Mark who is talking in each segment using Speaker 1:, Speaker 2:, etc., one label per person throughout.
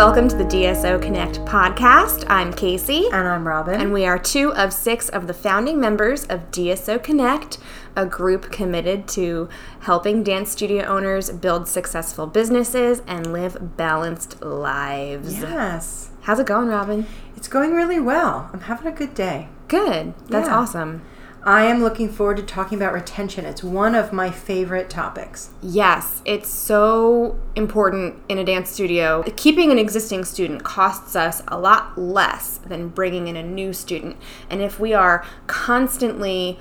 Speaker 1: welcome to the DSO Connect podcast. I'm Casey.
Speaker 2: And I'm Robin.
Speaker 1: And we are two of six of the founding members of DSO Connect, a group committed to helping dance studio owners build successful businesses and live balanced lives.
Speaker 2: Yes.
Speaker 1: How's it going, Robin?
Speaker 2: It's going really well. I'm having a good day.
Speaker 1: Good. That's
Speaker 2: Yeah.
Speaker 1: awesome.
Speaker 2: I am looking forward to talking about retention. It's one of my favorite topics.
Speaker 1: Yes, it's so important in a dance studio. Keeping an existing student costs us a lot less than bringing in a new student. And if we are constantly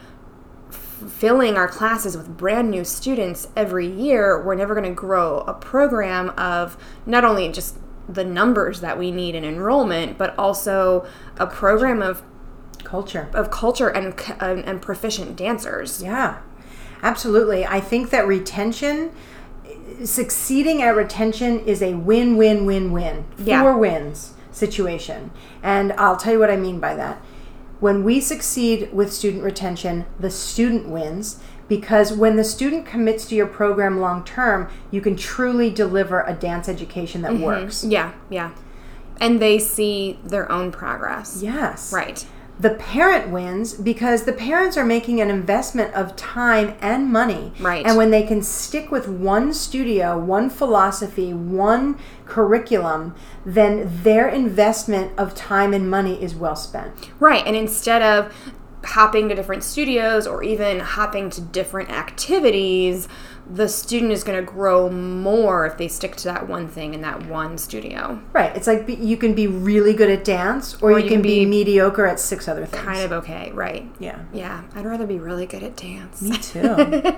Speaker 1: filling our classes with brand new students every year, we're never going to grow a program of not only just the numbers that we need in enrollment, but also a program of
Speaker 2: Culture.
Speaker 1: of culture and and, and proficient dancers.
Speaker 2: Yeah, absolutely. I think that retention, succeeding at retention is a win win win win.
Speaker 1: Yeah.
Speaker 2: Four wins situation. And I'll tell you what I mean by that. When we succeed with student retention, the student wins because when the student commits to your program long term, you can truly deliver a dance education that mm-hmm. works.
Speaker 1: Yeah, yeah. And they see their own progress.
Speaker 2: Yes.
Speaker 1: Right.
Speaker 2: The parent wins because the parents are making an investment of time and money.
Speaker 1: Right.
Speaker 2: And when they can stick with one studio, one philosophy, one curriculum, then their investment of time and money is well spent.
Speaker 1: Right. And instead of hopping to different studios or even hopping to different activities, the student is going to grow more if they stick to that one thing in that one studio.
Speaker 2: Right. It's like you can be really good at dance or, you, can, be, mediocre at six other things.
Speaker 1: Kind of okay, right?
Speaker 2: Yeah.
Speaker 1: Yeah. I'd rather be really good at dance.
Speaker 2: Me too.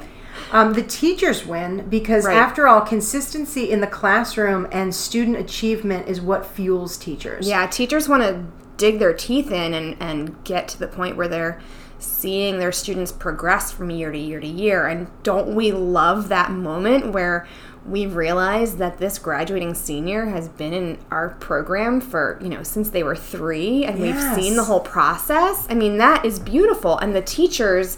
Speaker 2: um, the teachers win because,
Speaker 1: Right.
Speaker 2: after all, consistency in the classroom and student achievement is what fuels teachers.
Speaker 1: Yeah, teachers want to dig their teeth in and, and get to the point where they're seeing their students progress from year to year to year. And don't we love that moment where we realize that this graduating senior has been in our program for, you know, since they were three and we've seen the whole process? I mean, that is beautiful. And the teachers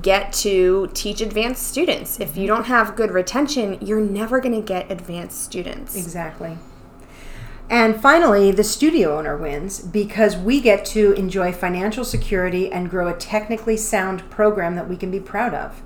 Speaker 1: get to teach advanced students. If you mm-hmm. don't have good retention, you're never going to get advanced students.
Speaker 2: Exactly. And finally, the studio owner wins because we get to enjoy financial security and grow a technically sound program that we can be proud of.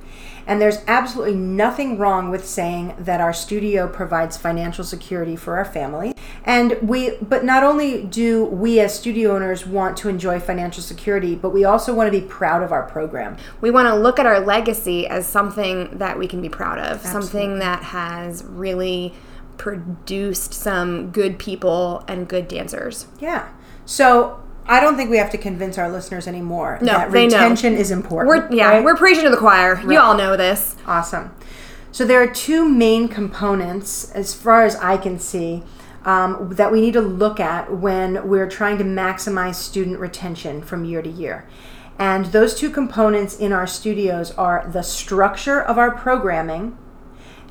Speaker 2: And there's absolutely nothing wrong with saying that our studio provides financial security for our family. And we but not only do we as studio owners want to enjoy financial security, but we also want to be proud of our program.
Speaker 1: we want to look at our legacy as something that we can be proud of, something that has really produced some good people and good dancers.
Speaker 2: Yeah. So I don't think we have to convince our listeners anymore
Speaker 1: No,
Speaker 2: that
Speaker 1: they know.
Speaker 2: retention is important.
Speaker 1: We're yeah,
Speaker 2: right?
Speaker 1: we're preaching to the choir. You all know this.
Speaker 2: awesome. So there are two main components, as far as I can see, um, that we need to look at when we're trying to maximize student retention from year to year. And those two components in our studios are the structure of our programming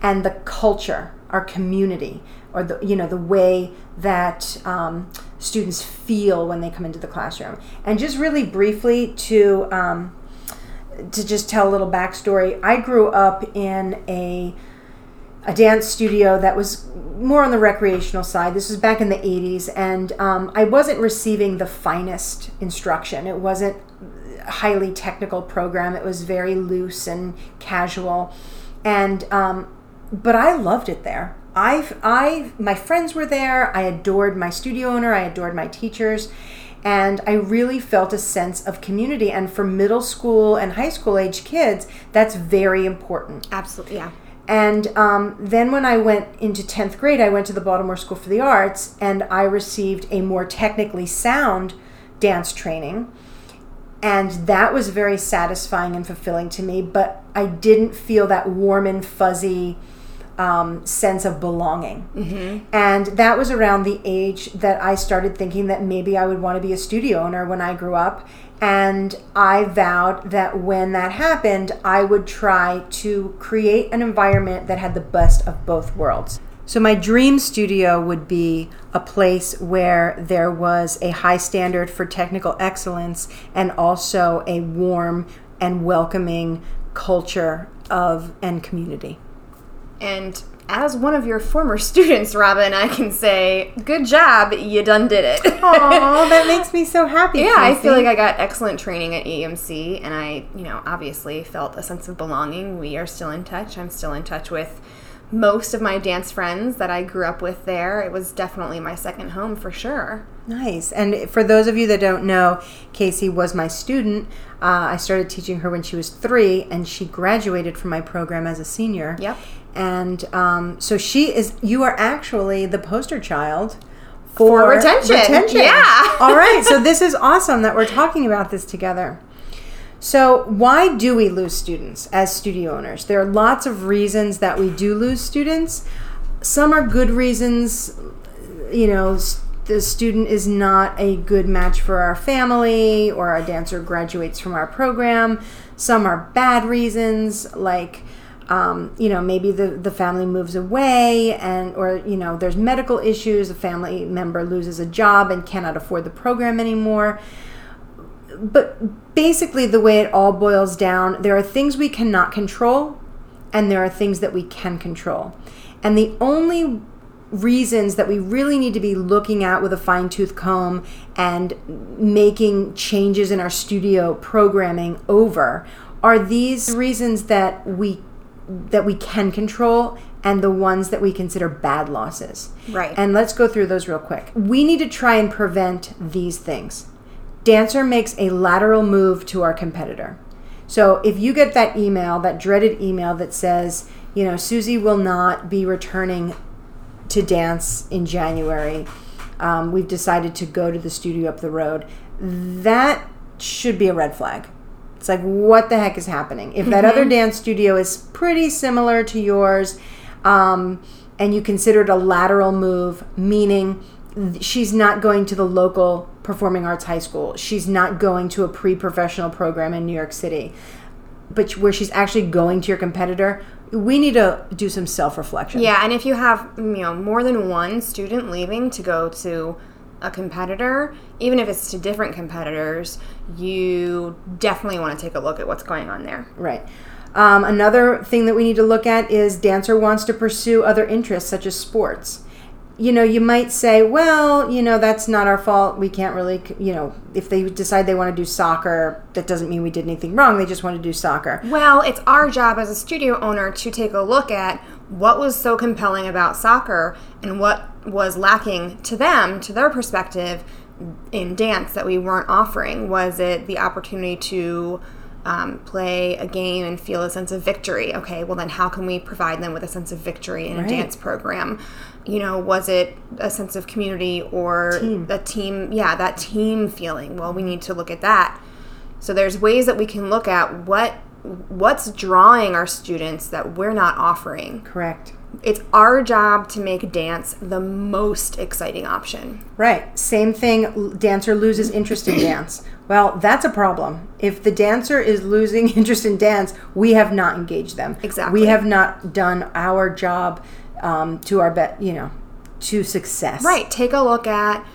Speaker 2: and the culture, our community, or the you know the way that um, students feel when they come into the classroom. And just really briefly to um, to just tell a little backstory, I grew up in a a dance studio that was more on the recreational side. This was back in the 80s, and um, I wasn't receiving the finest instruction. It wasn't a highly technical program. It was very loose and casual, and um, but I loved it there. I, I, my friends were there. I adored my studio owner. I adored my teachers, and I really felt a sense of community. And for middle school and high school age kids, that's very important.
Speaker 1: Absolutely, yeah.
Speaker 2: And um, then when I went into 10th grade, I went to the Baltimore School for the Arts and I received a more technically sound dance training. And that was very satisfying and fulfilling to me, but I didn't feel that warm and fuzzy um, sense of belonging. And that was around the age that I started thinking that maybe I would want to be a studio owner when I grew up. And I vowed that when that happened, I would try to create an environment that had the best of both worlds. So, my dream studio would be a place where there was a high standard for technical excellence and also a warm and welcoming culture of and community.
Speaker 1: And as one of your former students, Robin, I can say, good job, you done did it.
Speaker 2: Oh, that makes me so happy.
Speaker 1: yeah, I feel like I got excellent training at EMC, and I, you know, obviously felt a sense of belonging. We are still in touch. I'm still in touch with most of my dance friends that I grew up with there. It was definitely my second home for sure.
Speaker 2: Nice. And for those of you that don't know, Casey was my student. Uh, I started teaching her when she was three, and she graduated from my program as a senior.
Speaker 1: Yep.
Speaker 2: And um, so she is, you are actually the poster child
Speaker 1: For retention. retention. Yeah.
Speaker 2: All right. So this is awesome that we're talking about this together. So, why do we lose students as studio owners? There are lots of reasons that we do lose students. Some are good reasons, you know, the student is not a good match for our family or our dancer graduates from our program. Some are bad reasons, like, um, you know, maybe the, the family moves away and, or, you know, there's medical issues, a family member loses a job and cannot afford the program anymore but basically the way it all boils down there are things we cannot control and there are things that we can control. And the only reasons that we really need to be looking at with a fine-tooth comb and making changes in our studio programming over are these reasons that we that we can control and the ones that we consider bad losses.
Speaker 1: Right.
Speaker 2: and let's go through those real quick. We need to try and prevent these things dancer makes a lateral move to our competitor. So if you get that email, that dreaded email that says, you know, Susie will not be returning to dance in January, um, we've decided to go to the studio up the road, that should be a red flag. It's like, what the heck is happening? If that other dance studio is pretty similar to yours, um, and you consider it a lateral move, meaning she's not going to the local performing arts high school, she's not going to a pre professional program in New York City, but where she's actually going to your competitor, we need to do some self reflection.
Speaker 1: Yeah, and if you have you know more than one student leaving to go to a competitor, even if it's to different competitors, you definitely want to take a look at what's going on there.
Speaker 2: Right. Um, another thing that we need to look at is dancer wants to pursue other interests such as sports. You know, you might say, well, you know, that's not our fault. We can't really, you know, if they decide they want to do soccer, that doesn't mean we did anything wrong. They just want to do soccer.
Speaker 1: Well, it's our job as a studio owner to take a look at what was so compelling about soccer and what was lacking to them, to their perspective, in dance that we weren't offering. Was it the opportunity to um, play a game and feel a sense of victory? Okay, well, then how can we provide them with a sense of victory in
Speaker 2: Right.
Speaker 1: a dance program? You know, was it a sense of community or
Speaker 2: Team.
Speaker 1: a team? Yeah, that team feeling. Well, we need to look at that. So there's ways that we can look at what what's drawing our students that we're not offering.
Speaker 2: Correct.
Speaker 1: It's our job to make dance the most exciting option.
Speaker 2: Right. Same thing. Dancer loses interest in dance. Well, that's a problem. If the dancer is losing interest in dance, we have not engaged them.
Speaker 1: Exactly.
Speaker 2: We have not done our job um, to our bet. You know, to success.
Speaker 1: Right. Take a look at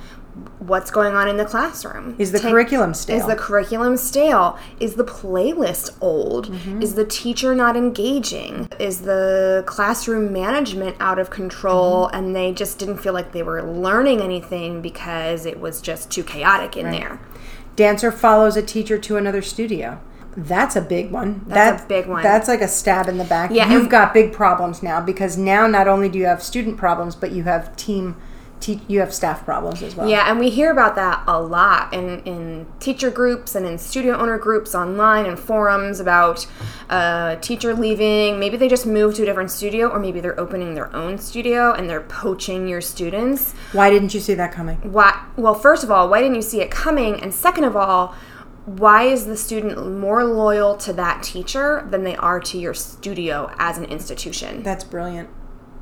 Speaker 1: what's going on in the classroom.
Speaker 2: Is the
Speaker 1: Take-
Speaker 2: curriculum stale?
Speaker 1: Is the curriculum stale? Is the playlist old?
Speaker 2: Mm-hmm.
Speaker 1: Is the teacher not engaging? Is the classroom management out of control
Speaker 2: Mm-hmm.
Speaker 1: and they just didn't feel like they were learning anything because it was just too chaotic in there?
Speaker 2: Dancer follows a teacher to another studio. That's a big one.
Speaker 1: That's a big one.
Speaker 2: That's like a stab in the back.
Speaker 1: Yeah,
Speaker 2: You've
Speaker 1: and-
Speaker 2: got big problems now because now not only do you have student problems, but you have team, te- you have staff problems as well.
Speaker 1: Yeah, and we hear about that a lot in, in teacher groups and in studio owner groups online and forums about a teacher leaving. Maybe they just moved to a different studio, or maybe they're opening their own studio and they're poaching your students.
Speaker 2: Why didn't you see that coming?
Speaker 1: Why? Well, first of all, why didn't you see it coming? And second of all, why is the student more loyal to that teacher than they are to your studio as an institution?
Speaker 2: That's brilliant.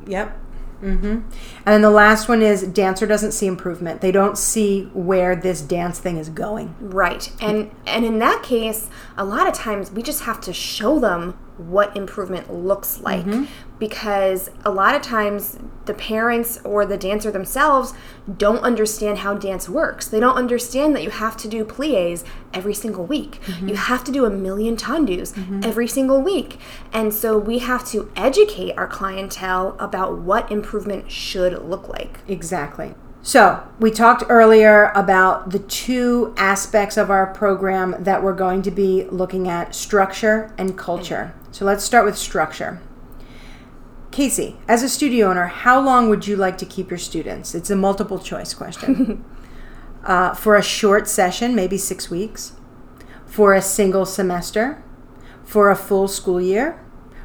Speaker 2: Yep. Mm-hmm. And then the last one is dancer doesn't see improvement. They don't see where this dance thing is going.
Speaker 1: Right. And and in that case, a lot of times we just have to show them what improvement looks like mm-hmm. because a lot of times the parents or the dancer themselves don't understand how dance works. They don't understand that you have to do plies every single week. Mm-hmm. You have to do a million tendus mm-hmm. every single week. And so we have to educate our clientele about what improvement should look like.
Speaker 2: Exactly. So, we talked earlier about the two aspects of our program that we're going to be looking at structure and culture. So, let's start with structure. Casey, as a studio owner, how long would you like to keep your students? It's a multiple choice question. uh, for a short session, maybe six weeks. For a single semester. For a full school year.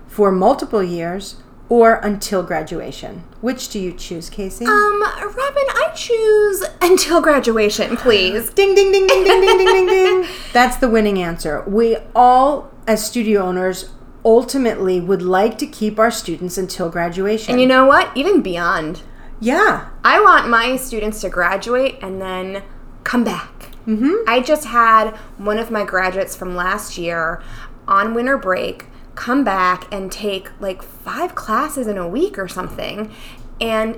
Speaker 2: For multiple years. Or until graduation. Which do you choose, Casey?
Speaker 1: Um, Robin, I choose until graduation, please.
Speaker 2: Ding, ding, ding, ding, ding, ding, ding, ding, ding. That's the winning answer. We all, as studio owners, ultimately would like to keep our students until graduation.
Speaker 1: And you know what? Even beyond.
Speaker 2: yeah.
Speaker 1: I want my students to graduate and then come back. Mm-hmm. I just had one of my graduates from last year on winter break come back and take like five classes in a week or something. And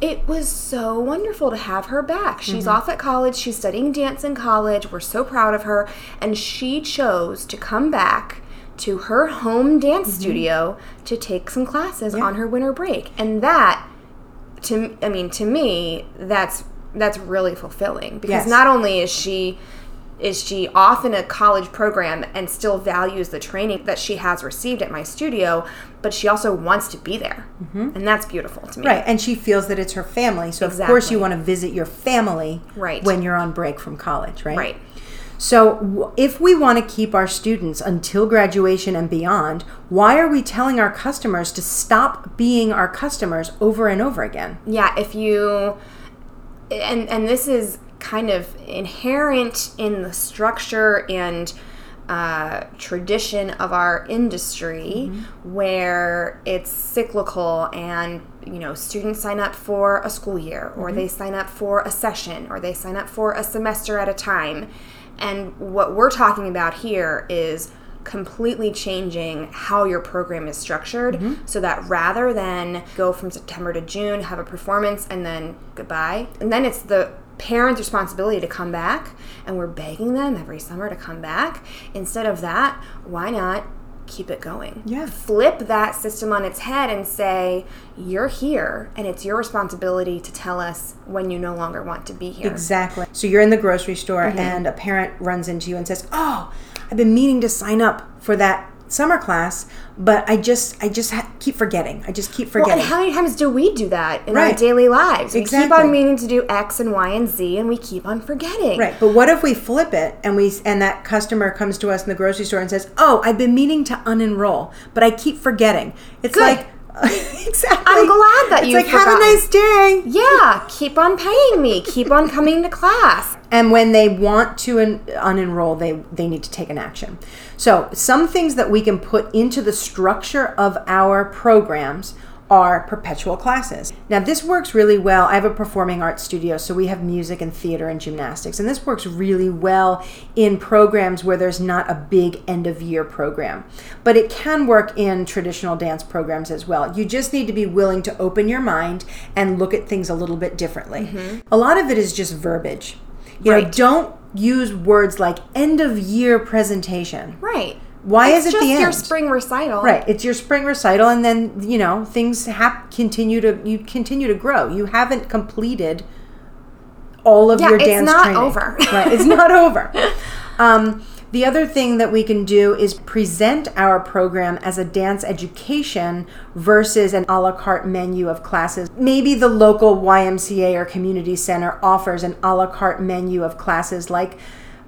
Speaker 1: it was so wonderful to have her back. She's off at college, she's studying dance in college. We're so proud of her. And she chose to come back to her home dance mm-hmm. studio to take some classes on her winter break. And that to I mean to me that's that's really fulfilling because
Speaker 2: Yes.
Speaker 1: not only is she is she off in a college program and still values the training that she has received at my studio, but she also wants to be there, mm-hmm. and that's beautiful to me.
Speaker 2: Right. And she feels that it's her family. So, of course, you want to visit your family
Speaker 1: Right.
Speaker 2: when you're on break from college, right?
Speaker 1: Right.
Speaker 2: So, if we want to keep our students until graduation and beyond, why are we telling our customers to stop being our customers over and over again?
Speaker 1: Yeah, if you and and this is kind of inherent in the structure and uh, tradition of our industry where it's cyclical and you know students sign up for a school year or they sign up for a session or they sign up for a semester at a time and what we're talking about here is completely changing how your program is structured mm-hmm. so that rather than go from September to June, have a performance, and then goodbye, and then it's the parent's responsibility to come back, and we're begging them every summer to come back. Instead of that, why not keep it going?
Speaker 2: Yeah.
Speaker 1: Flip that system on its head and say, you're here, and it's your responsibility to tell us when you no longer want to be here.
Speaker 2: Exactly. So you're in the grocery store
Speaker 1: Mm-hmm.
Speaker 2: and a parent runs into you and says, "Oh, I've been meaning to sign up for that summer class, but I just I just ha- keep forgetting. I just keep
Speaker 1: Well,
Speaker 2: forgetting."
Speaker 1: and how many times do we do that in our daily lives? We keep on meaning to do X and Y and Z, and we keep on forgetting.
Speaker 2: Right, but what if we flip it and we and that customer comes to us in the grocery store and says, "Oh, I've been meaning to unenroll, but I keep forgetting." It's
Speaker 1: Good.
Speaker 2: like exactly.
Speaker 1: I'm glad that
Speaker 2: it's
Speaker 1: you
Speaker 2: like have a nice day.
Speaker 1: Yeah, keep on paying me. Keep on coming to class.
Speaker 2: And when they want to un- unenroll, they they need to take an action. So some things that we can put into the structure of our programs are perpetual classes. Now this works really well. I have a performing arts studio, so we have music and theater and gymnastics, and this works really well in programs where there's not a big end of year program. But it can work in traditional dance programs as well. You just need to be willing to open your mind and look at things a little bit differently. Mm-hmm. A lot of it is just verbiage. You know,
Speaker 1: Right.
Speaker 2: don't use words like end of year presentation.
Speaker 1: Right.
Speaker 2: Why
Speaker 1: it's
Speaker 2: is it
Speaker 1: just
Speaker 2: the
Speaker 1: your spring recital.
Speaker 2: Right, it's your spring recital, and then you know things hap- continue to you continue to grow. You haven't completed all of
Speaker 1: Yeah,
Speaker 2: your
Speaker 1: it's
Speaker 2: dance
Speaker 1: not
Speaker 2: training.
Speaker 1: over.
Speaker 2: right, it's not over. Um, the other thing that we can do is present our program as a dance education versus an a la carte menu of classes. Maybe the local YMCA or community center offers an a la carte menu of classes like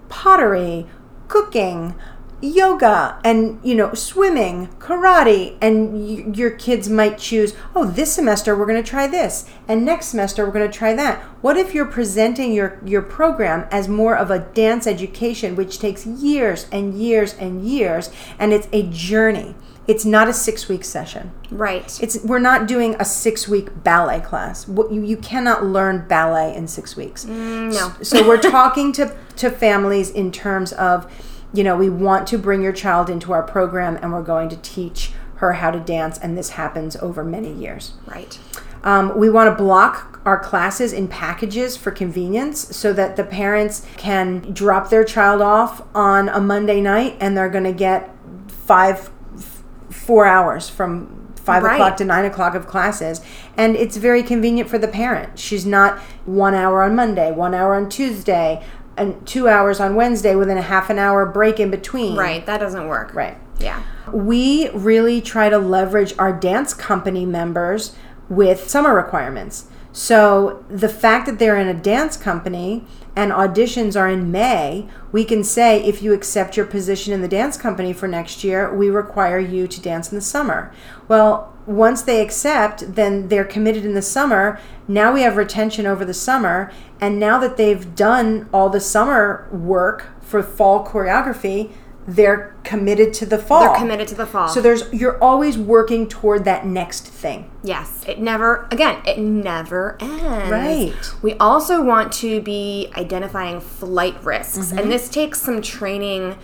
Speaker 2: pottery, cooking, yoga, and you know, swimming, karate, and y- your kids might choose, "Oh, this semester we're going to try this, and next semester we're going to try that." What if you're presenting your your program as more of a dance education which takes years and years and years and it's a journey. It's not a 6-week session.
Speaker 1: Right.
Speaker 2: It's we're not doing a 6-week ballet class. What you you cannot learn ballet in 6 weeks.
Speaker 1: Mm, no.
Speaker 2: So we're talking to to families in terms of you know, we want to bring your child into our program and we're going to teach her how to dance, and this happens over many years.
Speaker 1: Right.
Speaker 2: Um, we want to block our classes in packages for convenience so that the parents can drop their child off on a Monday night and they're going to get five, f- four hours from five
Speaker 1: Right.
Speaker 2: o'clock to nine o'clock of classes. And it's very convenient for the parent. She's not one hour on Monday, one hour on Tuesday, and two hours on Wednesday within a half an hour break in between.
Speaker 1: Right. That doesn't work.
Speaker 2: Right.
Speaker 1: Yeah.
Speaker 2: We really try to leverage our dance company members with summer requirements. So the fact that they're in a dance company and auditions are in May, we can say if you accept your position in the dance company for next year, we require you to dance in the summer. Well, once they accept, then they're committed in the summer. Now we have retention over the summer. And now that they've done all the summer work for fall choreography, they're committed to the fall.
Speaker 1: They're committed to the fall.
Speaker 2: So there's you're always working toward that next thing.
Speaker 1: Yes, it never, again, it never ends.
Speaker 2: Right.
Speaker 1: We also want to be identifying flight risks,
Speaker 2: Mm-hmm.
Speaker 1: and this takes some training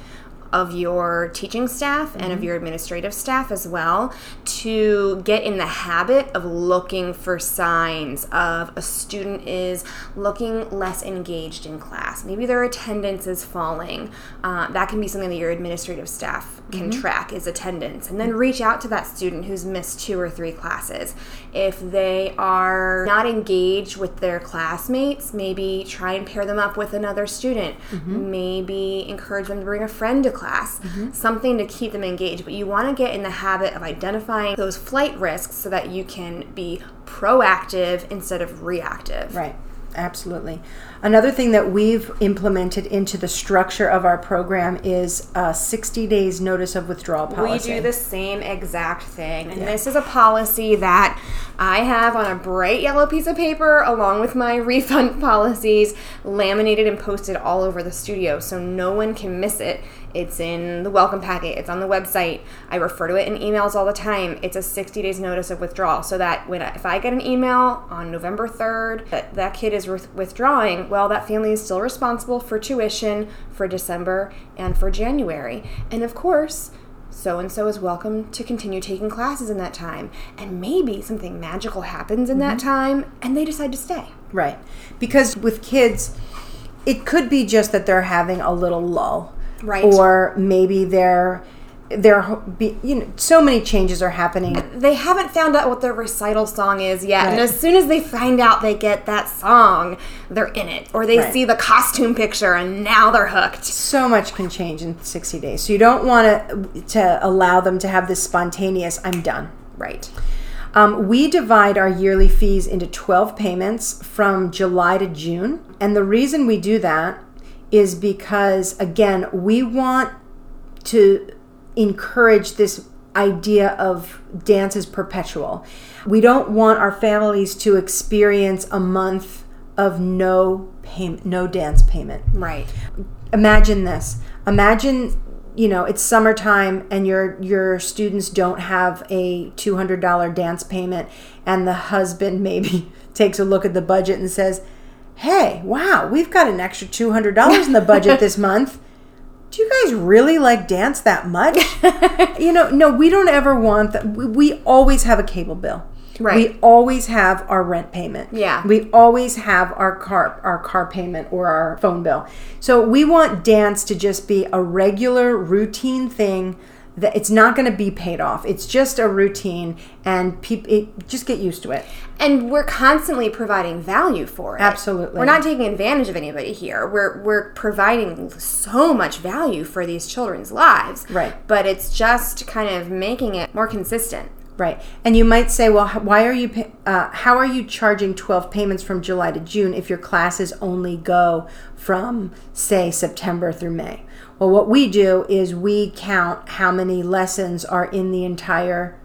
Speaker 1: of your teaching staff and
Speaker 2: Mm-hmm.
Speaker 1: of your administrative staff as well to get in the habit of looking for signs of a student is looking less engaged in class. Maybe their attendance is falling. Uh, that can be something that your administrative staff can
Speaker 2: Mm-hmm.
Speaker 1: track is attendance, and then reach out to that student who's missed two or three classes. If they are not engaged with their classmates, maybe try and pair them up with another student. Maybe encourage them to bring a friend to class. Mm-hmm. Something to keep them engaged. But you want to get in the habit of identifying those flight risks so that you can be proactive instead of reactive.
Speaker 2: Right. Absolutely. Another thing that we've implemented into the structure of our program is a 60 days notice of withdrawal policy.
Speaker 1: We do the same exact thing. And this is a policy that I have on a bright yellow piece of paper along with my refund policies laminated and posted all over the studio so no one can miss it. It's in the welcome packet, it's on the website. I refer to it in emails all the time. It's a 60 days notice of withdrawal so that when I, if I get an email on November 3rd that that kid is with- withdrawing, well that family is still responsible for tuition for December and for January. And of course, so and so is welcome to continue taking classes in that time. And maybe something magical happens in that mm-hmm. time and they decide to stay.
Speaker 2: Right. Because with kids, it could be just that they're having a little lull.
Speaker 1: Right.
Speaker 2: Or maybe they're they're be, you know so many changes are happening.
Speaker 1: They haven't found out what their recital song is yet. And as soon as they find out they get that song, they're in it. Or they
Speaker 2: Right.
Speaker 1: see the costume picture and now they're hooked.
Speaker 2: So much can change in 60 days. So you don't want to to allow them to have this spontaneous I'm done.
Speaker 1: Right.
Speaker 2: Um, we divide our yearly fees into 12 payments from July to June. And the reason we do that is because, again, we want to encourage this idea of dance is perpetual. We don't want our families to experience a month of no payment, no dance payment
Speaker 1: Right.
Speaker 2: imagine this imagine you know it's summertime and your your students don't have a $200 dance payment and the husband maybe takes a look at the budget and says hey wow we've got an extra $200 in the budget this month do you guys really like dance that much you know no we don't ever want that we, we always have a cable bill
Speaker 1: Right.
Speaker 2: we always have our rent payment
Speaker 1: Yeah.
Speaker 2: we always have our car our car payment or our phone bill. So we want dance to just be a regular routine thing that it's not going to be paid off. It's just a routine and people just get used to it.
Speaker 1: And we're constantly providing value for it.
Speaker 2: Absolutely.
Speaker 1: We're not taking advantage of anybody here. We're we're providing so much value for these children's lives.
Speaker 2: Right.
Speaker 1: But it's just kind of making it more consistent.
Speaker 2: Right. And you might say, well, why are you uh, how are you charging 12 payments from July to June if your classes only go from say September through May? Well, what we do is we count how many lessons are in the entire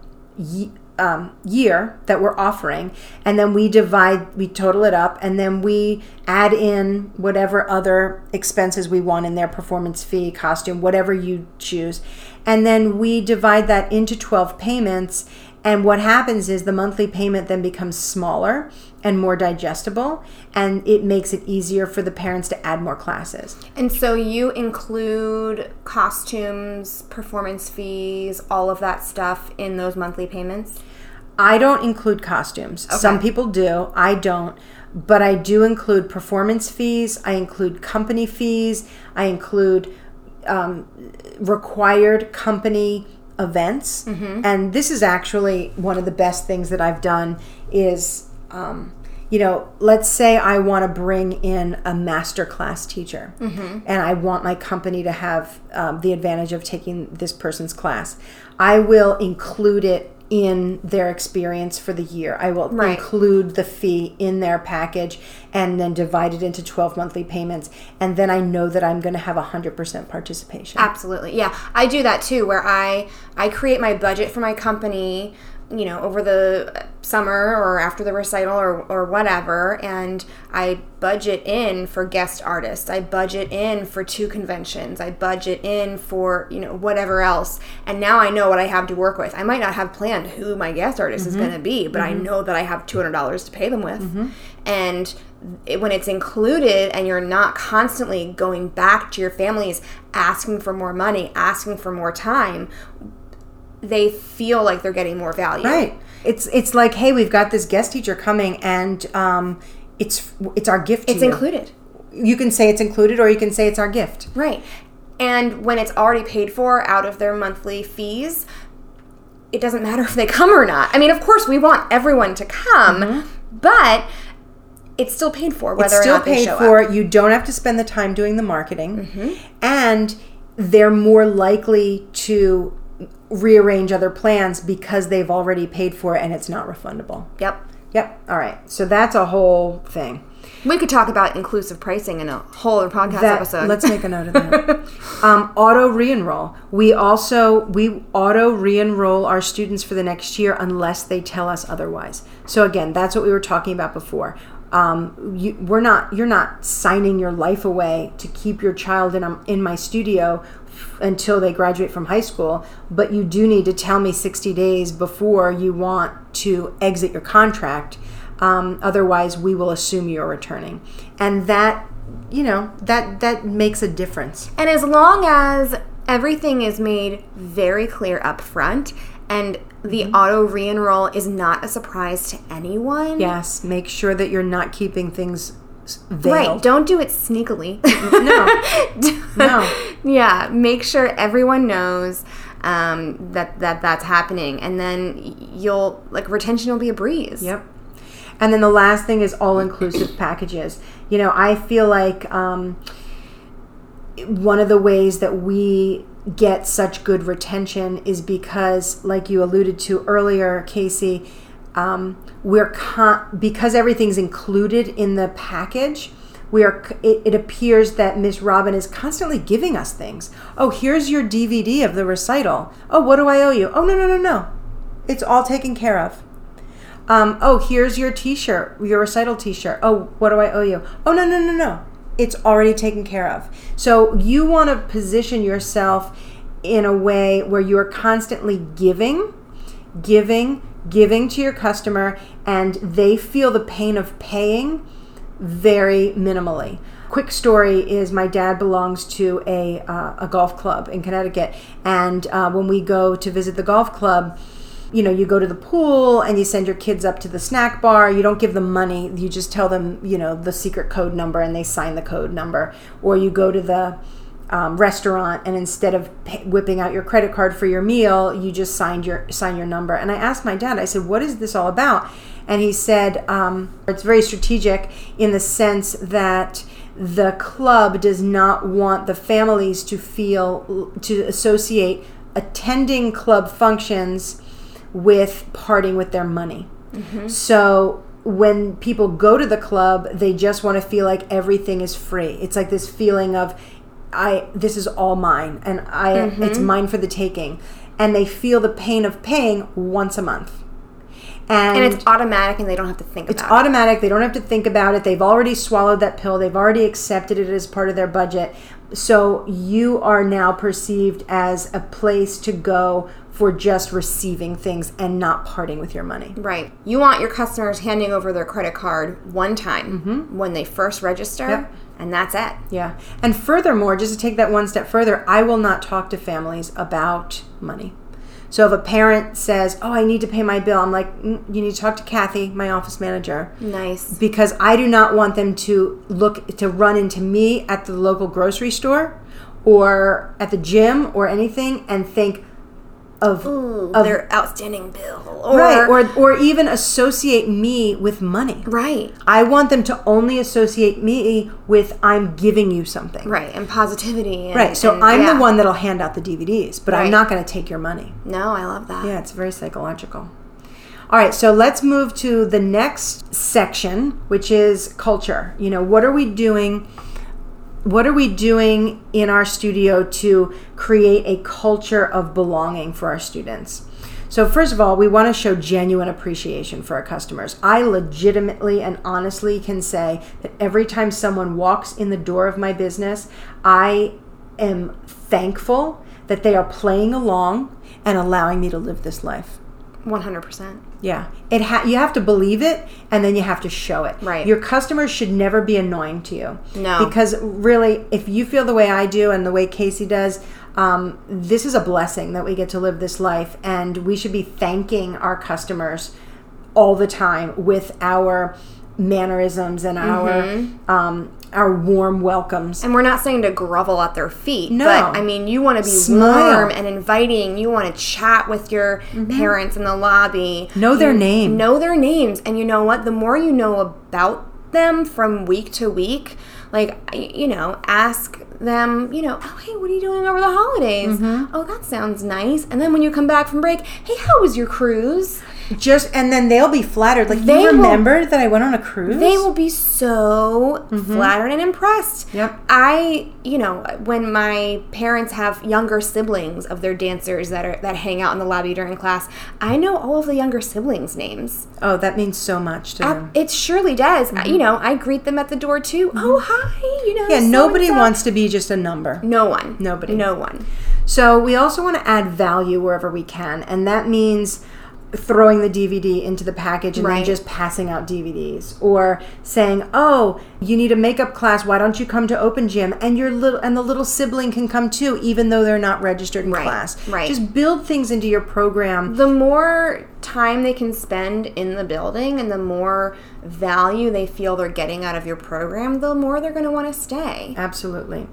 Speaker 2: um, year that we're offering, and then we divide, we total it up, and then we add in whatever other expenses we want in there performance fee, costume, whatever you choose. And then we divide that into 12 payments. And what happens is the monthly payment then becomes smaller, and more digestible, and it makes it easier for the parents to add more classes.
Speaker 1: And so you include costumes, performance fees, all of that stuff in those monthly payments?
Speaker 2: I don't include costumes. Some people do. I don't. But I do include performance fees. I include company fees. I include um, required company events. And this is actually one of the best things that I've done is, um, you know, let's say I want to bring in a master class teacher and I want my company to have um, the advantage of taking this person's class. I will include it in their experience for the year. I will
Speaker 1: Right.
Speaker 2: include the fee in their package and then divide it into 12 monthly payments. And then I know that I'm going to have 100% participation.
Speaker 1: Absolutely. Yeah. I do that too where I I create my budget for my company, you know, over the summer or after the recital or or whatever and I budget in for guest artists. I budget in for two conventions. I budget in for, you know, whatever else. And now I know what I have to work with. I might not have planned who my guest artist is mm-hmm. going to be, but I mm-hmm. know that I have $200 to pay them with. Mm-hmm. And it, when it's included and you're not constantly going back to your families asking for more money, asking for more time, they feel like they're getting more value.
Speaker 2: Right. It's it's like, hey, we've got this guest teacher coming, and um, it's it's our gift.
Speaker 1: It's
Speaker 2: you.
Speaker 1: included.
Speaker 2: You can say it's included, or you can say it's our gift.
Speaker 1: Right. And when it's already paid for out of their monthly fees, it doesn't matter if they come or not. I mean, of course, we want everyone to come, but it's still paid for whether
Speaker 2: Mm-hmm. It's still
Speaker 1: or not they
Speaker 2: paid for.
Speaker 1: up.
Speaker 2: You don't have to spend the time doing the marketing,
Speaker 1: Mm-hmm.
Speaker 2: and they're more likely to rearrange other plans because they've already paid for it, and it's not refundable.
Speaker 1: Yep.
Speaker 2: Yep. All right. So that's a whole thing.
Speaker 1: We could talk about inclusive pricing in a whole other podcast
Speaker 2: That-
Speaker 1: episode.
Speaker 2: Let's make a note of that. um, auto re-enroll. We also we auto re-enroll our students for the next year unless they tell us otherwise. So again, that's what we were talking about before. Um, you, we're not you're not signing your life away to keep your child in a, in my studio until they graduate from high school, but you do need to tell me 60 days before you want to exit your contract. Um, otherwise, we will assume you're returning, and that you know that that makes a difference.
Speaker 1: And as long as everything is made very clear up front and the
Speaker 2: Mm-hmm.
Speaker 1: auto re-enroll is not a surprise to anyone.
Speaker 2: Yes, make sure that you're not keeping things s-
Speaker 1: Right. Don't do it sneakily.
Speaker 2: No, no.
Speaker 1: yeah. Make sure everyone knows um, that, that that's happening. And then you'll, like, retention will be a breeze.
Speaker 2: Yep. And then the last thing is all inclusive packages. You know, I feel like um, one of the ways that we get such good retention is because, like you alluded to earlier, Casey, um, we're con- because everything's included in the package. We are. It, it appears that Miss Robin is constantly giving us things. Oh, here's your DVD of the recital. Oh, what do I owe you? Oh, no, no, no, no. It's all taken care of. Um, oh, here's your T-shirt, your recital T-shirt. Oh, what do I owe you? Oh, no, no, no, no. It's already taken care of. So you want to position yourself in a way where you are constantly giving, giving, giving to your customer, and they feel the pain of paying very minimally. Quick story is my dad belongs to a, uh, a golf club in Connecticut, and uh, when we go to visit the golf club, you know, you go to the pool and you send your kids up to the snack bar. You don't give them money. You just tell them, you know, the secret code number and they sign the code number. Or you go to the um, restaurant and instead of pay, whipping out your credit card for your meal, you just signed your sign your number. And I asked my dad, I said, "What is this all about?" And he said, um, "It's very strategic in the sense that." The club does not want the families to feel to associate attending club functions with parting with their money. So when people go to the club, they just want to feel like everything is free. It's like this feeling of I this is all mine and I mm-hmm. it's mine for the taking. And they feel the pain of paying once a month. And,
Speaker 1: And it's automatic and they don't have to think
Speaker 2: it's
Speaker 1: about it.
Speaker 2: It's automatic. They don't have to think about it. They've already swallowed that pill. They've already accepted it as part of their budget. so you are now perceived as a place to go for just receiving things and not parting with your money.
Speaker 1: Right. You want your customers handing over their credit card one time mm-hmm. when they first register,
Speaker 2: Yep.
Speaker 1: And that's it.
Speaker 2: Yeah. And furthermore, just to take that one step further, I will not talk to families about money. So if a parent says, "Oh, I need to pay my bill," I'm like, mm, "You need to talk to Kathy, my office manager."
Speaker 1: Nice.
Speaker 2: because I do not want them to look to run into me at the local grocery store or at the gym or anything and think of,
Speaker 1: Ooh,
Speaker 2: of
Speaker 1: their outstanding bill. Or,
Speaker 2: right or or even associate me with money.
Speaker 1: right.
Speaker 2: I want them to only associate me with I'm giving you something.
Speaker 1: Right. And positivity. And,
Speaker 2: Right. So
Speaker 1: and-
Speaker 2: I'm
Speaker 1: yeah.
Speaker 2: the one that'll hand out the DVDs, but I'm not going to take your money.
Speaker 1: No, I love that.
Speaker 2: Yeah, it's very psychological. All right, so let's move to the next section, which is culture. You know, what are we doing? What are we doing in our studio to create a culture of belonging for our students? So, first of all, we want to show genuine appreciation for our customers. I legitimately and honestly can say that every time someone walks in the door of my business, I am thankful that they are playing along and allowing me to live this life.
Speaker 1: 100%.
Speaker 2: Yeah, it ha- you have to believe it, and then you have to show it.
Speaker 1: Right.
Speaker 2: Your customers should never be annoying to you.
Speaker 1: No.
Speaker 2: Because really, if you feel the way I do and the way Casey does, um, this is a blessing that we get to live this life, and we should be thanking our customers all the time with our mannerisms and our
Speaker 1: Mm-hmm.
Speaker 2: um, our warm welcomes.
Speaker 1: And we're not saying to grovel at their feet,
Speaker 2: No.
Speaker 1: but I mean, you want to be
Speaker 2: Smile.
Speaker 1: warm and inviting. You want to chat with your parents in the lobby.
Speaker 2: Know their name.
Speaker 1: Know their names. And you know what? The more you know about them from week to week, like, you know, ask them, you know, oh, hey, what are you doing over the holidays?
Speaker 2: Mm-hmm.
Speaker 1: Oh, that sounds nice. And then when you come back from break, hey, how was your cruise?
Speaker 2: Just and then they'll be flattered. Like
Speaker 1: They
Speaker 2: you
Speaker 1: will-
Speaker 2: that I went on a cruise.
Speaker 1: They will be so flattered and impressed.
Speaker 2: Mm-hmm. Yep.
Speaker 1: I, you know, when my parents have younger siblings of their dancers that are that hang out in the lobby during class, I know all of the younger siblings' names.
Speaker 2: Oh, that means so much to them.
Speaker 1: It surely does. I- You know, I greet them at the door too. Oh, hi. You know.
Speaker 2: Mm-hmm. Yeah,
Speaker 1: so
Speaker 2: nobody wants to be just a number.
Speaker 1: No one.
Speaker 2: Nobody.
Speaker 1: No one.
Speaker 2: So we also want to add value wherever we can, and that means throwing the DVD into the package and then
Speaker 1: Right.
Speaker 2: just passing out DVDs or saying, "Oh, you need a makeup class, why don't you come to Open Gym?" and your little and the little sibling can come too even though they're not registered in
Speaker 1: Right,
Speaker 2: class.
Speaker 1: right.
Speaker 2: Just build things into your program.
Speaker 1: The more time they can spend in the building and the more value they feel they're getting out of your program, the more they're going to want to stay.
Speaker 2: Absolutely.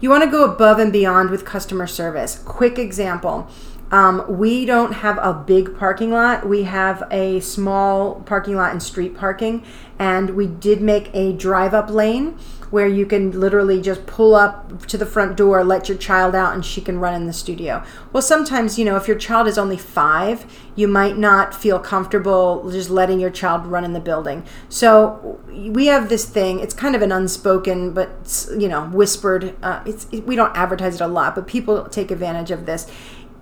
Speaker 2: You want to go above and beyond with customer service. Quick example. Um, we don't have a big parking lot. We have a small parking lot and street parking. And we did make a drive up lane where you can literally just pull up to the front door, let your child out, and she can run in the studio. Well, sometimes, you know, if your child is only five, you might not feel comfortable just letting your child run in the building. So we have this thing. It's kind of an unspoken, but you know, whispered. Uh, it's we don't advertise it a lot, but people take advantage of this.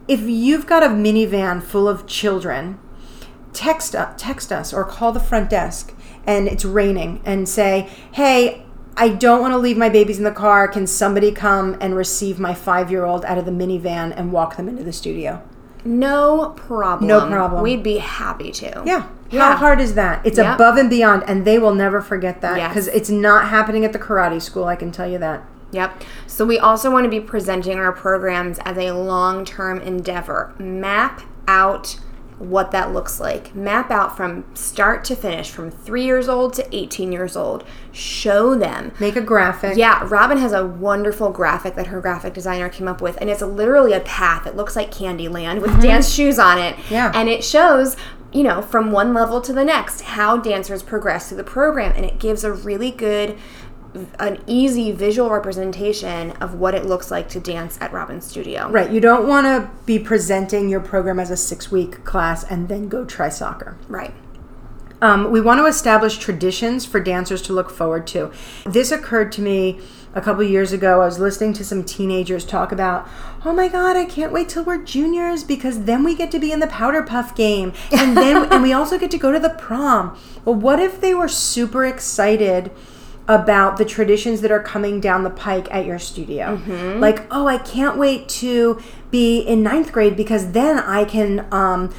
Speaker 2: If you've got a minivan full of children, text uh, text us or call the front desk and it's raining and say, "Hey, I don't want to leave my babies in the car. Can somebody come and receive my 5-year-old out of the minivan and walk them into the studio?"
Speaker 1: No problem.
Speaker 2: No problem.
Speaker 1: We'd be happy to.
Speaker 2: Yeah.
Speaker 1: Yeah.
Speaker 2: How hard is that? It's
Speaker 1: Yep.
Speaker 2: above and beyond and they will never forget that
Speaker 1: Yes.
Speaker 2: because it's not happening at the karate school, I can tell you that.
Speaker 1: Yep. So we also want to be presenting our programs as a long-term endeavor. Map out what that looks like. Map out from start to finish, from three years old to 18 years old. Show them.
Speaker 2: Make a graphic.
Speaker 1: Yeah, Robin has a wonderful graphic that her graphic designer came up with, and it's literally a path. It looks like Candyland with mm-hmm. dance shoes on it.
Speaker 2: Yeah.
Speaker 1: And it shows, you know, from one level to the next, how dancers progress through the program. And it gives a really good, an easy visual representation of what it looks like to dance at Robin's studio.
Speaker 2: Right. You don't want to be presenting your program as a six week class and then go try soccer.
Speaker 1: Right.
Speaker 2: Um, we want to establish traditions for dancers to look forward to. This occurred to me a couple years ago. I was listening to some teenagers talk about, oh my God, I can't wait till we're juniors because then we get to be in the powder puff game. And then and we also get to go to the prom. Well, what if they were super excited about the traditions that are coming down the pike at your studio.
Speaker 1: Mm-hmm.
Speaker 2: Like, oh, I can't wait to be in ninth grade because then I can um,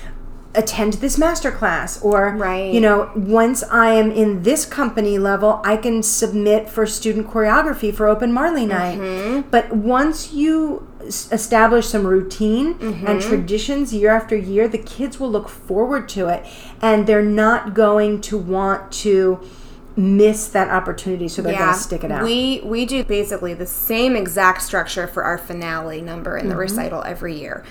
Speaker 2: attend this master class or
Speaker 1: Right.
Speaker 2: you know once i am in this company level i can submit for student choreography for open marley night
Speaker 1: Mm-hmm.
Speaker 2: but once you s- establish some routine
Speaker 1: Mm-hmm.
Speaker 2: and traditions year after year the kids will look forward to it and they're not going to want to miss that opportunity so they're going to stick it out
Speaker 1: We we do basically the same exact structure for our finale number in the
Speaker 2: Mm-hmm.
Speaker 1: recital every year.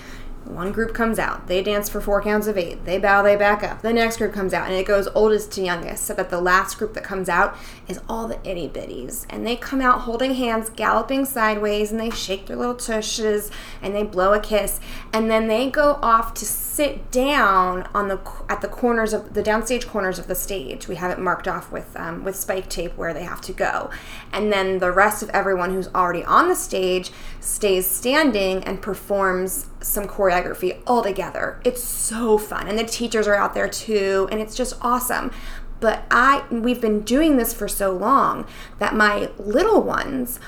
Speaker 1: One group comes out, they dance for four counts of eight, they bow, they back up. The next group comes out, and it goes oldest to youngest, so that the last group that comes out is all the itty bitties. And they come out holding hands, galloping sideways, and they shake their little tushes, and they blow a kiss, and then they go off to sit down on the at the corners of the downstage corners of the stage. We have it marked off with um, with spike tape where they have to go, and then the rest of everyone who's already on the stage stays standing and performs some choreography all together. It's so fun, and the teachers are out there too, and it's just awesome. But I we've been doing this for so long that my little ones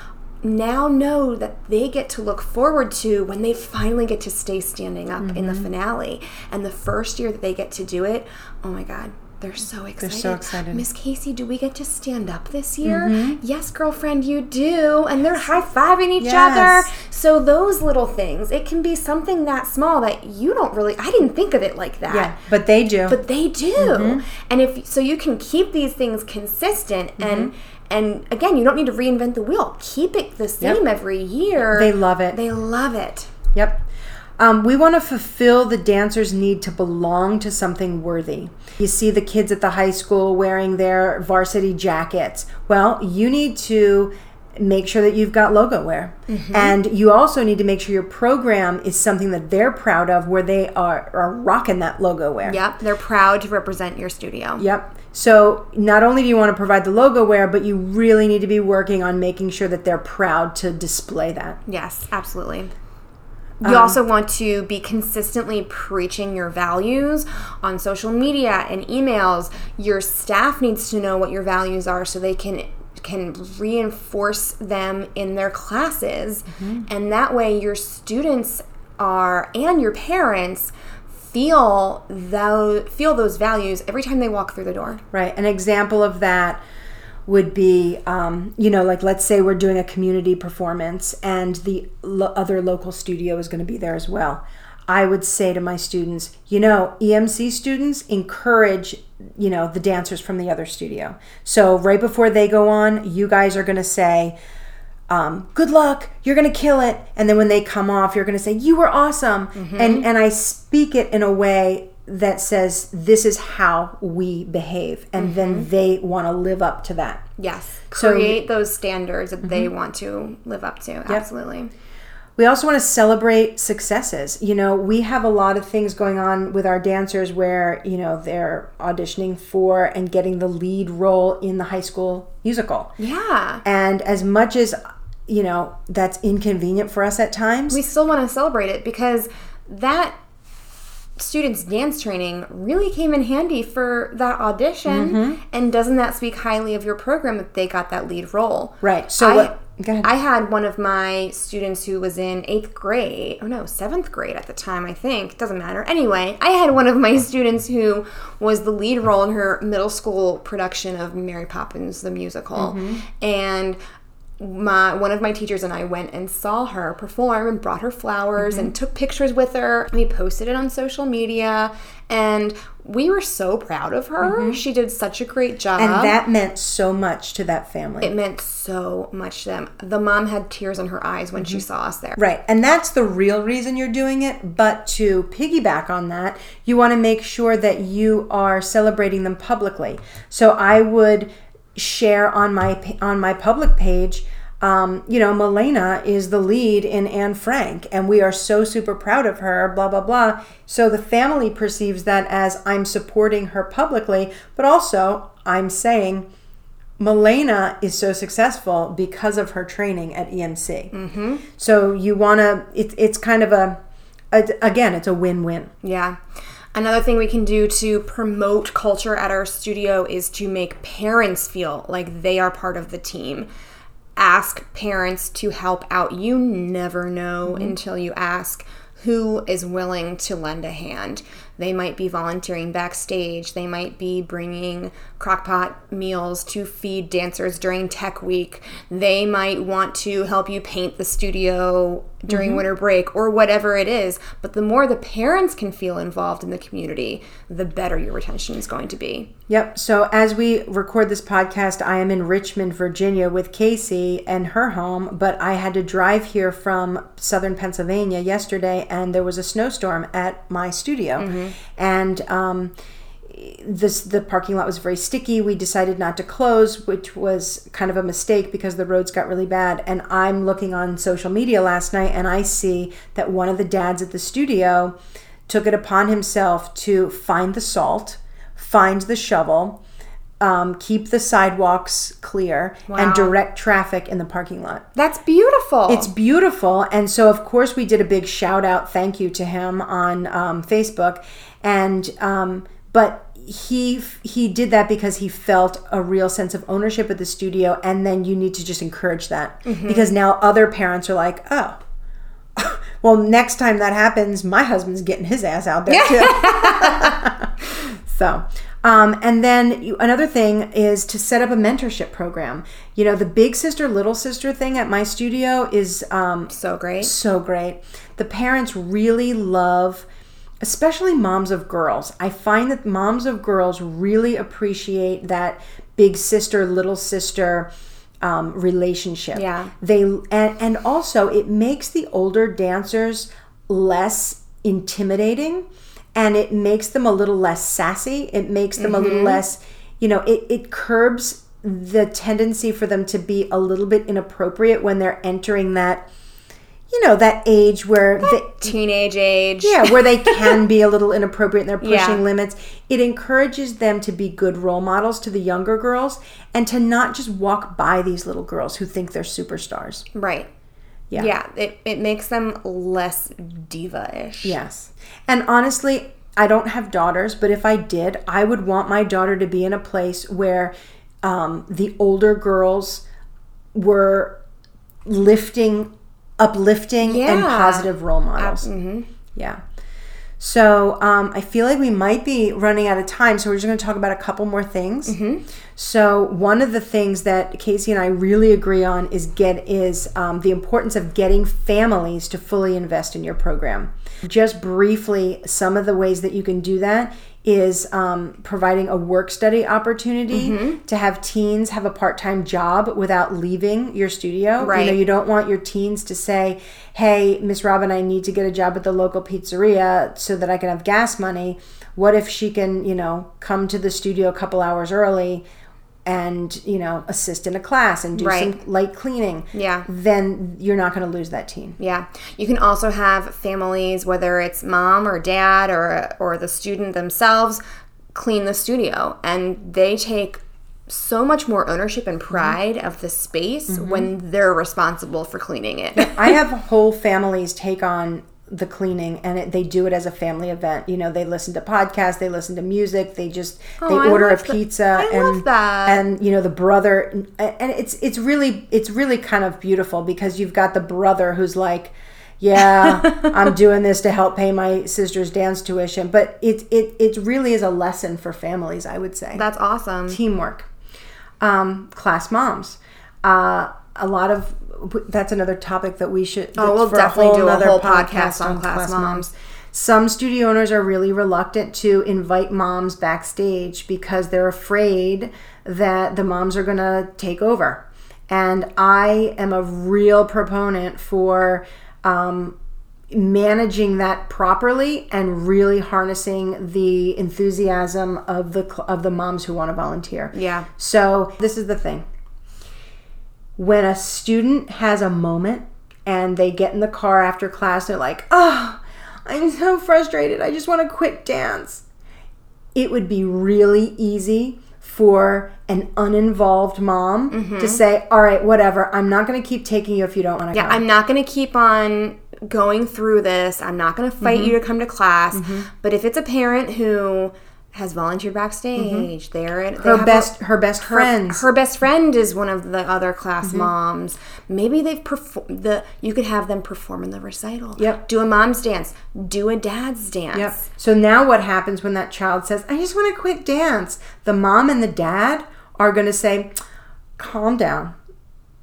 Speaker 1: now know that they get to look forward to when they finally get to stay standing up in the
Speaker 2: Mm-hmm.
Speaker 1: finale. And the first year that they get to do it, oh my God, they're so excited.
Speaker 2: so excited. Mm-hmm.
Speaker 1: Miss Casey, do we get to stand up this year? Yes, girlfriend, you do. And they're high fiving each
Speaker 2: Yes.
Speaker 1: other. So those little things, it can be something that small that you don't really, I didn't think of it like that.
Speaker 2: yeah but they do
Speaker 1: But they do.
Speaker 2: Mm-hmm.
Speaker 1: And if so you can keep these things consistent and
Speaker 2: Mm-hmm.
Speaker 1: and again, you don't need to reinvent the wheel. Keep it the same every year.
Speaker 2: They love it.
Speaker 1: They love it.
Speaker 2: Yep. Um, we want to fulfill the dancer's need to belong to something worthy. You see the kids at the high school wearing their varsity jackets. Well, you need to make sure that you've got logo wear. And you also need to make sure your program is something that they're proud of where they are, are rocking that logo wear.
Speaker 1: Yep. They're proud to represent your studio.
Speaker 2: Yep. So not only do you want to provide the logo wear, but you really need to be working on making sure that they're proud to display that.
Speaker 1: Yes, absolutely.
Speaker 2: Um,
Speaker 1: You also want to be consistently preaching your values on social media and emails. Your staff needs to know what your values are so they can can reinforce them in their classes.
Speaker 2: Mm-hmm.
Speaker 1: And that way your students are and your parents feel those feel those values every time they walk through the door.
Speaker 2: Right. An example of that would be, um, you know, like let's say we're doing a community performance and the lo- other local studio is going to be there as well. I would say to my students, you know, EMC students encourage, you know, the dancers from the other studio. So right before they go on, you guys are going to say, um, good luck you're gonna kill it and then when they come off you're gonna say you were awesome and and i speak it in a way that says this is how we behave and then mm-hmm. they want to live up to that
Speaker 1: Yes.
Speaker 2: So-
Speaker 1: Create those standards that they mm-hmm. want to live up to. Absolutely.
Speaker 2: we also want to celebrate successes you know we have a lot of things going on with our dancers where you know they're auditioning for and getting the lead role in the high school musical
Speaker 1: Yeah.
Speaker 2: and as much as you know that's inconvenient for us at times
Speaker 1: we still want to celebrate it because that student's dance training really came in handy for that audition
Speaker 2: Mm-hmm.
Speaker 1: and doesn't that speak highly of your program that they got that lead role
Speaker 2: Right. So
Speaker 1: I,
Speaker 2: what-.
Speaker 1: I had one of my students who was in eighth grade oh no seventh grade at the time i think doesn't matter anyway i had one of my students who was the lead role in her middle school production of mary poppins the musical
Speaker 2: Mm-hmm.
Speaker 1: and my one of my teachers and I went and saw her perform and brought her flowers
Speaker 2: Mm-hmm.
Speaker 1: and took pictures with her. We posted it on social media and we were so proud of her. She did such a great job.
Speaker 2: Mm-hmm. and that meant so much to that family
Speaker 1: it meant so much to them. The mom had tears in her eyes when
Speaker 2: Mm-hmm.
Speaker 1: she saw us there.
Speaker 2: Right. And that's the real reason you're doing it. But to piggyback on that, you want to make sure that you are celebrating them publicly. So I would share on my on my public page um, you know, Milena is the lead in Anne Frank, and we are so super proud of her, blah, blah, blah. So the family perceives that as I'm supporting her publicly, but also I'm saying Milena is so successful because of her training at EMC. Mm-hmm. So you want to, it, it's kind of a, a, again, it's a win win.
Speaker 1: Yeah. Another thing we can do to promote culture at our studio is to make parents feel like they are part of the team. Ask parents to help out. You never know mm-hmm. until you ask who is willing to lend a hand. They might be volunteering backstage. They might be bringing crockpot meals to feed dancers during tech week. They might want to help you paint the studio during mm-hmm. winter break or whatever it is. But the more the parents can feel involved in the community, the better your retention is going to be.
Speaker 2: Yep. So as we record this podcast, I am in Richmond, Virginia with Casey and her home, but I had to drive here from southern Pennsylvania yesterday and there was a snowstorm at my studio. Mm-hmm. And, um, this the parking lot was very sticky. We decided not to close, which was kind of a mistake because the roads got really bad. And I'm looking on social media last night and I see that one of the dads at the studio took it upon himself to find the salt, find the shovel, um, keep the sidewalks clear, wow. and direct traffic in the parking lot.
Speaker 1: That's beautiful.
Speaker 2: It's beautiful. And so, of course, we did a big shout out thank you to him on um, Facebook. And, um, but he he did that because he felt a real sense of ownership at the studio and then you need to just encourage that mm-hmm. because now other parents are like oh well next time that happens my husband's getting his ass out there too so um, and then you, another thing is to set up a mentorship program. You know, the big sister, little sister thing at my studio is um,
Speaker 1: so great.
Speaker 2: So great. The parents really love especially moms of girls. I find that moms of girls really appreciate that big sister, little sister um, relationship.
Speaker 1: Yeah.
Speaker 2: They and, and also it makes the older dancers less intimidating and it makes them a little less sassy. It makes them mm-hmm. a little mm-hmm. less, you know, it, it curbs the tendency for them to be a little bit inappropriate when they're entering that you know that age where the
Speaker 1: teenage age.
Speaker 2: Yeah where they can be a little inappropriate and they're pushing yeah. limits. It encourages them to be good role models to the younger girls and to not just walk by these little girls who think they're superstars.
Speaker 1: Right. Yeah. Yeah it, it makes them less diva-ish.
Speaker 2: Yes. And honestly i don't have daughters but if i did i would want my daughter to be in a place where um, the older girls were lifting uplifting yeah. and positive role models. Mm-hmm. Yeah. So um, I feel like we might be running out of time, so we're just going to talk about a couple more things. Mm-hmm. So one of the things that Casey and I really agree on is get is um, the importance of getting families to fully invest in your program. Just briefly, some of the ways that you can do that is um, providing a work study opportunity mm-hmm. to have teens have a part-time job without leaving your studio right. you know you don't want your teens to say hey miss robin i need to get a job at the local pizzeria so that i can have gas money what if she can you know come to the studio a couple hours early and you know assist in a class and do right. some light cleaning
Speaker 1: yeah
Speaker 2: then you're not going to lose that teen
Speaker 1: yeah you can also have families whether it's mom or dad or or the student themselves clean the studio and they take so much more ownership and mm-hmm. pride mm-hmm. of the space mm-hmm. when they're responsible for cleaning it.
Speaker 2: I have whole families take on the cleaning and it, they do it as a family event. You know they listen to podcasts they listen to music they just oh, they order a pizza
Speaker 1: and
Speaker 2: and you know the brother and it's it's really it's really kind of beautiful because you've got the brother who's like yeah i'm doing this to help pay my sister's dance tuition. But it it it really is a lesson for families i would say.
Speaker 1: That's awesome.
Speaker 2: Teamwork. Um, class moms. Uh, a lot of that's another topic that we should.
Speaker 1: Oh, we'll definitely a do a whole podcast, podcast on, class, class moms. moms.
Speaker 2: Some studio owners are really reluctant to invite moms backstage because they're afraid that the moms are going to take over. And I am a real proponent for um, managing that properly and really harnessing the enthusiasm of the of the moms who want to volunteer.
Speaker 1: Yeah.
Speaker 2: So this is the thing when a student has a moment and they get in the car after class, they're like, oh, I'm so frustrated. I just want to quit dance. It would be really easy for an uninvolved mom mm-hmm. to say, all right, whatever, I'm not going to keep taking you if you don't want to
Speaker 1: Yeah, come. I'm not going to keep on going through this. I'm not going to fight mm-hmm. you to come to class. Mm-hmm. But if it's a parent who has volunteered backstage, they're at, they
Speaker 2: her
Speaker 1: have a-
Speaker 2: best her best
Speaker 1: her,
Speaker 2: friends.
Speaker 1: her best friend is one of the other class
Speaker 2: Mm-hmm.
Speaker 1: moms. Maybe they've performed the. You could have them perform in the recital.
Speaker 2: Yep.
Speaker 1: Do a mom's dance. Do a dad's dance.
Speaker 2: Yep. So now what happens when that child says, I just want to quit dance? The mom and the dad are going to say, calm down.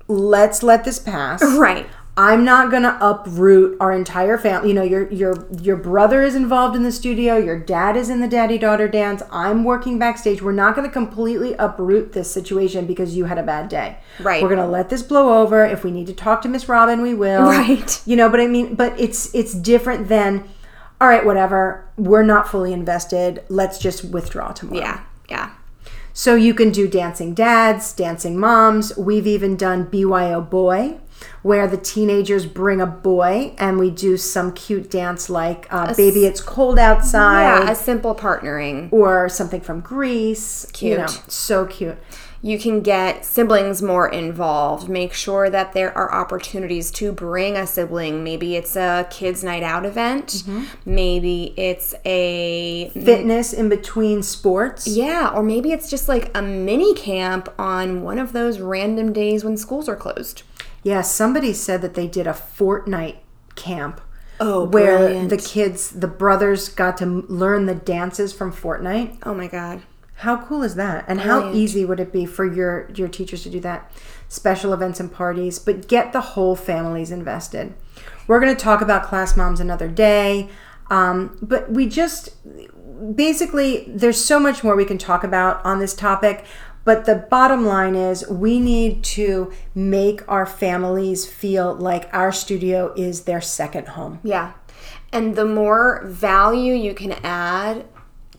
Speaker 2: Let's let this pass.
Speaker 1: Right.
Speaker 2: I'm not going to uproot our entire family. You know, your your your brother is involved in the studio, your dad is in the daddy-daughter dance. I'm working backstage. We're not going to completely uproot this situation because you had a bad day.
Speaker 1: Right.
Speaker 2: We're going to let this blow over. If we need to talk to Miss Robin, we will.
Speaker 1: Right.
Speaker 2: You know, but I mean, but it's it's different than all right, whatever. We're not fully invested. Let's just withdraw tomorrow.
Speaker 1: Yeah. Yeah.
Speaker 2: So you can do dancing dads, dancing moms. We've even done BYO boy, where the teenagers bring a boy and we do some cute dance like uh, "Baby, It's Cold Outside"
Speaker 1: Yeah. A simple partnering.
Speaker 2: or something from Grease. You
Speaker 1: Cute.
Speaker 2: know, so cute.
Speaker 1: you can get siblings more involved. Make sure that there are opportunities to bring a sibling. Maybe it's a kids' night out event.
Speaker 2: Mm-hmm.
Speaker 1: Maybe it's a
Speaker 2: Fitness in between sports.
Speaker 1: yeah, or maybe it's just like a mini camp on one of those random days when schools are closed.
Speaker 2: Yeah, somebody said that they did a Fortnite camp.
Speaker 1: Oh,
Speaker 2: where
Speaker 1: brilliant.
Speaker 2: the kids, the brothers, got to learn the dances from Fortnite.
Speaker 1: Oh my god.
Speaker 2: How cool is that? And how easy would it be for your your teachers to do that? Special events and parties, but get the whole families invested. We're going to talk about class moms another day, um, but we just basically there's so much more we can talk about on this topic. But the bottom line is, we need to make our families feel like our studio is their second home.
Speaker 1: Yeah. And the more value you can add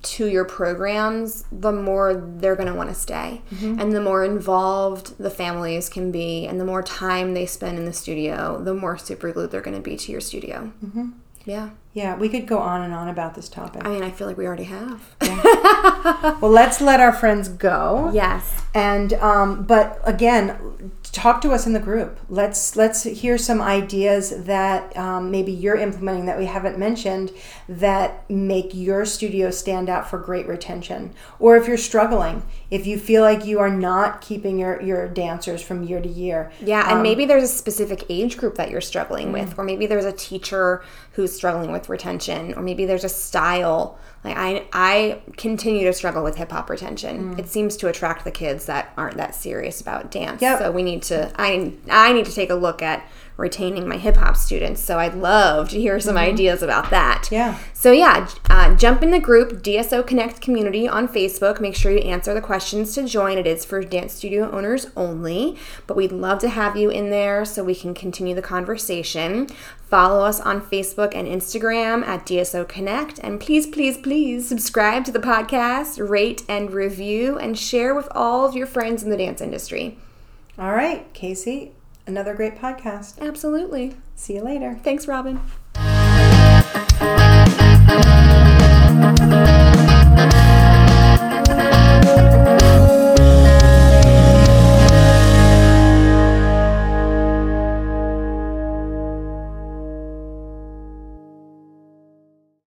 Speaker 1: to your programs, the more they're going to want to stay. And the more involved the families can be, and the more time they spend in the studio, the more super glued they're going to be to your studio. Mm-hmm. Yeah.
Speaker 2: Yeah, we could go on and on about this topic.
Speaker 1: I mean, I feel like we already have.
Speaker 2: Well, let's let our friends go.
Speaker 1: yes.
Speaker 2: And um, but again, talk to us in the group. Let's let's hear some ideas that um, maybe you're implementing that we haven't mentioned that make your studio stand out for great retention. Or if you're struggling, if you feel like you are not keeping your your dancers from year to year.
Speaker 1: Yeah, and maybe there's a specific age group that you're struggling with, or maybe there's a teacher who's struggling with retention, or maybe there's a style. Like I, I continue to struggle with hip hop retention. Mm. It seems to attract the kids that aren't that serious about dance.
Speaker 2: Yep.
Speaker 1: So we need to. I, I need to take a look at retaining my hip hop students. So I'd love to hear some ideas about that.
Speaker 2: Yeah.
Speaker 1: So yeah, uh, jump in the group DSO Connect community on Facebook. Make sure you answer the questions to join. It is for dance studio owners only, but we'd love to have you in there so we can continue the conversation. Follow us on Facebook and Instagram at DSO Connect, and please, please, please subscribe to the podcast, rate and review, and share with all of your friends in the dance industry.
Speaker 2: All right, Casey, another great podcast.
Speaker 1: Absolutely.
Speaker 2: See you later.
Speaker 1: Thanks, Robin.